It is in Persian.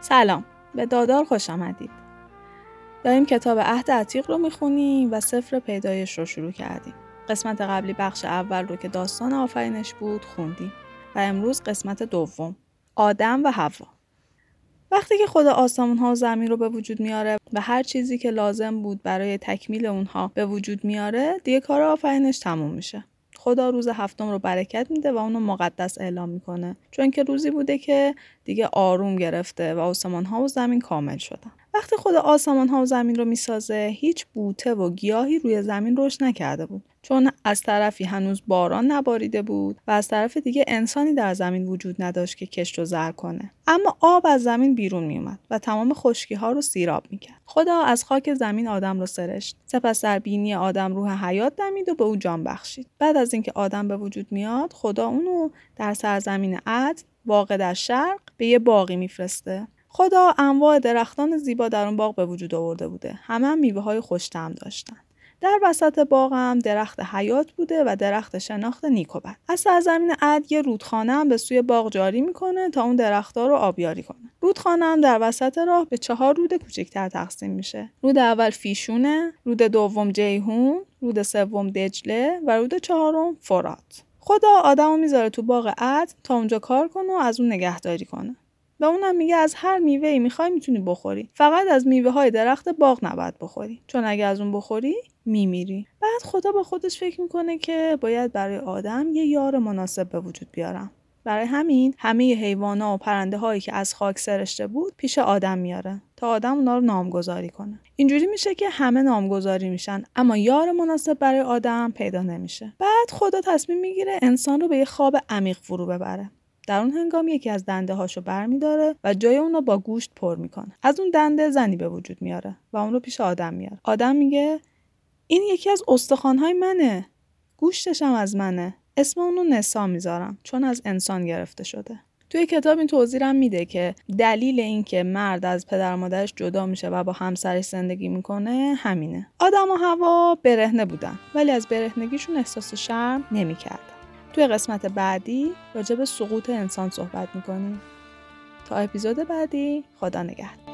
سلام به دادار خوش آمدید. داریم کتاب عهد عتیق رو می‌خونیم و سفر پیدایش رو شروع کردیم. قسمت قبلی بخش اول رو که داستان آفرینش بود خوندیم و امروز قسمت دوم آدم و هوا وقتی که خدا آسمون ها و زمین رو به وجود میاره و هر چیزی که لازم بود برای تکمیل اونها به وجود میاره دیگه کار آفرینش تموم میشه. خدا روز هفتم رو برکت میده و اونو مقدس اعلام می‌کنه. چون که روزی بوده که دیگه آروم گرفته و آسمان ها و زمین کامل شدن. وقتی خدا آسمان ها و زمین رو می‌سازه هیچ بوته و گیاهی روی زمین رشد نکرده بود. چون از طرفی هنوز باران نباریده بود و از طرف دیگه انسانی در زمین وجود نداشت که کشت و زر کنه. اما آب از زمین بیرون میومد و تمام خشکی ها رو سیراب می‌کرد. خدا از خاک زمین آدم رو سرشت. سپس در بینی آدم روح حیات دمید و به او جان بخشید. بعد از اینکه آدم به وجود میاد خدا اونو در سرزمین عدن واقع در شرق به یه باقی میفرسته. خدا انواع درختان زیبا در اون باغ به وجود آورده بوده. همه هم میوه های خوشتم داشتن. در وسط باغ هم درخت حیات بوده و درخت شناخت نیک و بد از سرزمین عد یه رودخانه هم به سوی باغ جاری می‌کنه تا اون درختها رو آبیاری کنه. رودخانه هم در وسط راه به چهار رود کوچکتر تقسیم میشه. رود اول فیشونه رود دوم جیهون رود سوم دجله و رود چهارم فرات. خدا آدمو می‌ذاره تو باغ عد تا اونجا کار کنه و از اون نگهداری کنه. و اونم میگه از هر میوه ای می‌خوای می‌تونی بخوری. فقط از میوه های درخت باغ نباید بخوری. چون اگه از اون بخوری میمیری. بعد خدا با خودش فکر می‌کنه که باید برای آدم یه یار مناسب به وجود بیارم. برای همین همه حیوانا و پرنده هایی که از خاک سرشته بود پیش آدم میاره تا آدم اونا رو نامگذاری کنه. اینجوری میشه که همه نامگذاری میشن اما یار مناسب برای آدم پیدا نمیشه. بعد خدا تصمیم می‌گیره انسان رو به یه خواب عمیق فرو ببره. در اون هنگام یکی از دنده هاشو برمیداره و جای اون رو با گوشت پر می‌کنه. از اون دنده زنی به وجود میاره و اون رو پیش آدم میاره. آدم میگه این یکی از استخوانهای منه. گوشتش هم از منه. اسم اون رو نسا می‌ذارم چون از انسان گرفته شده. توی کتاب این توضیح هم میده که دلیل اینکه مرد از پدر مادرش جدا میشه و با همسرش زندگی می‌کنه همینه. آدم و هوا برهنه بودن ولی از برهنگیشون احساس شرم نمی‌کردن. توی قسمت بعدی راجع به سقوط انسان صحبت می‌کنیم. تا اپیزود بعدی خدا نگهدار.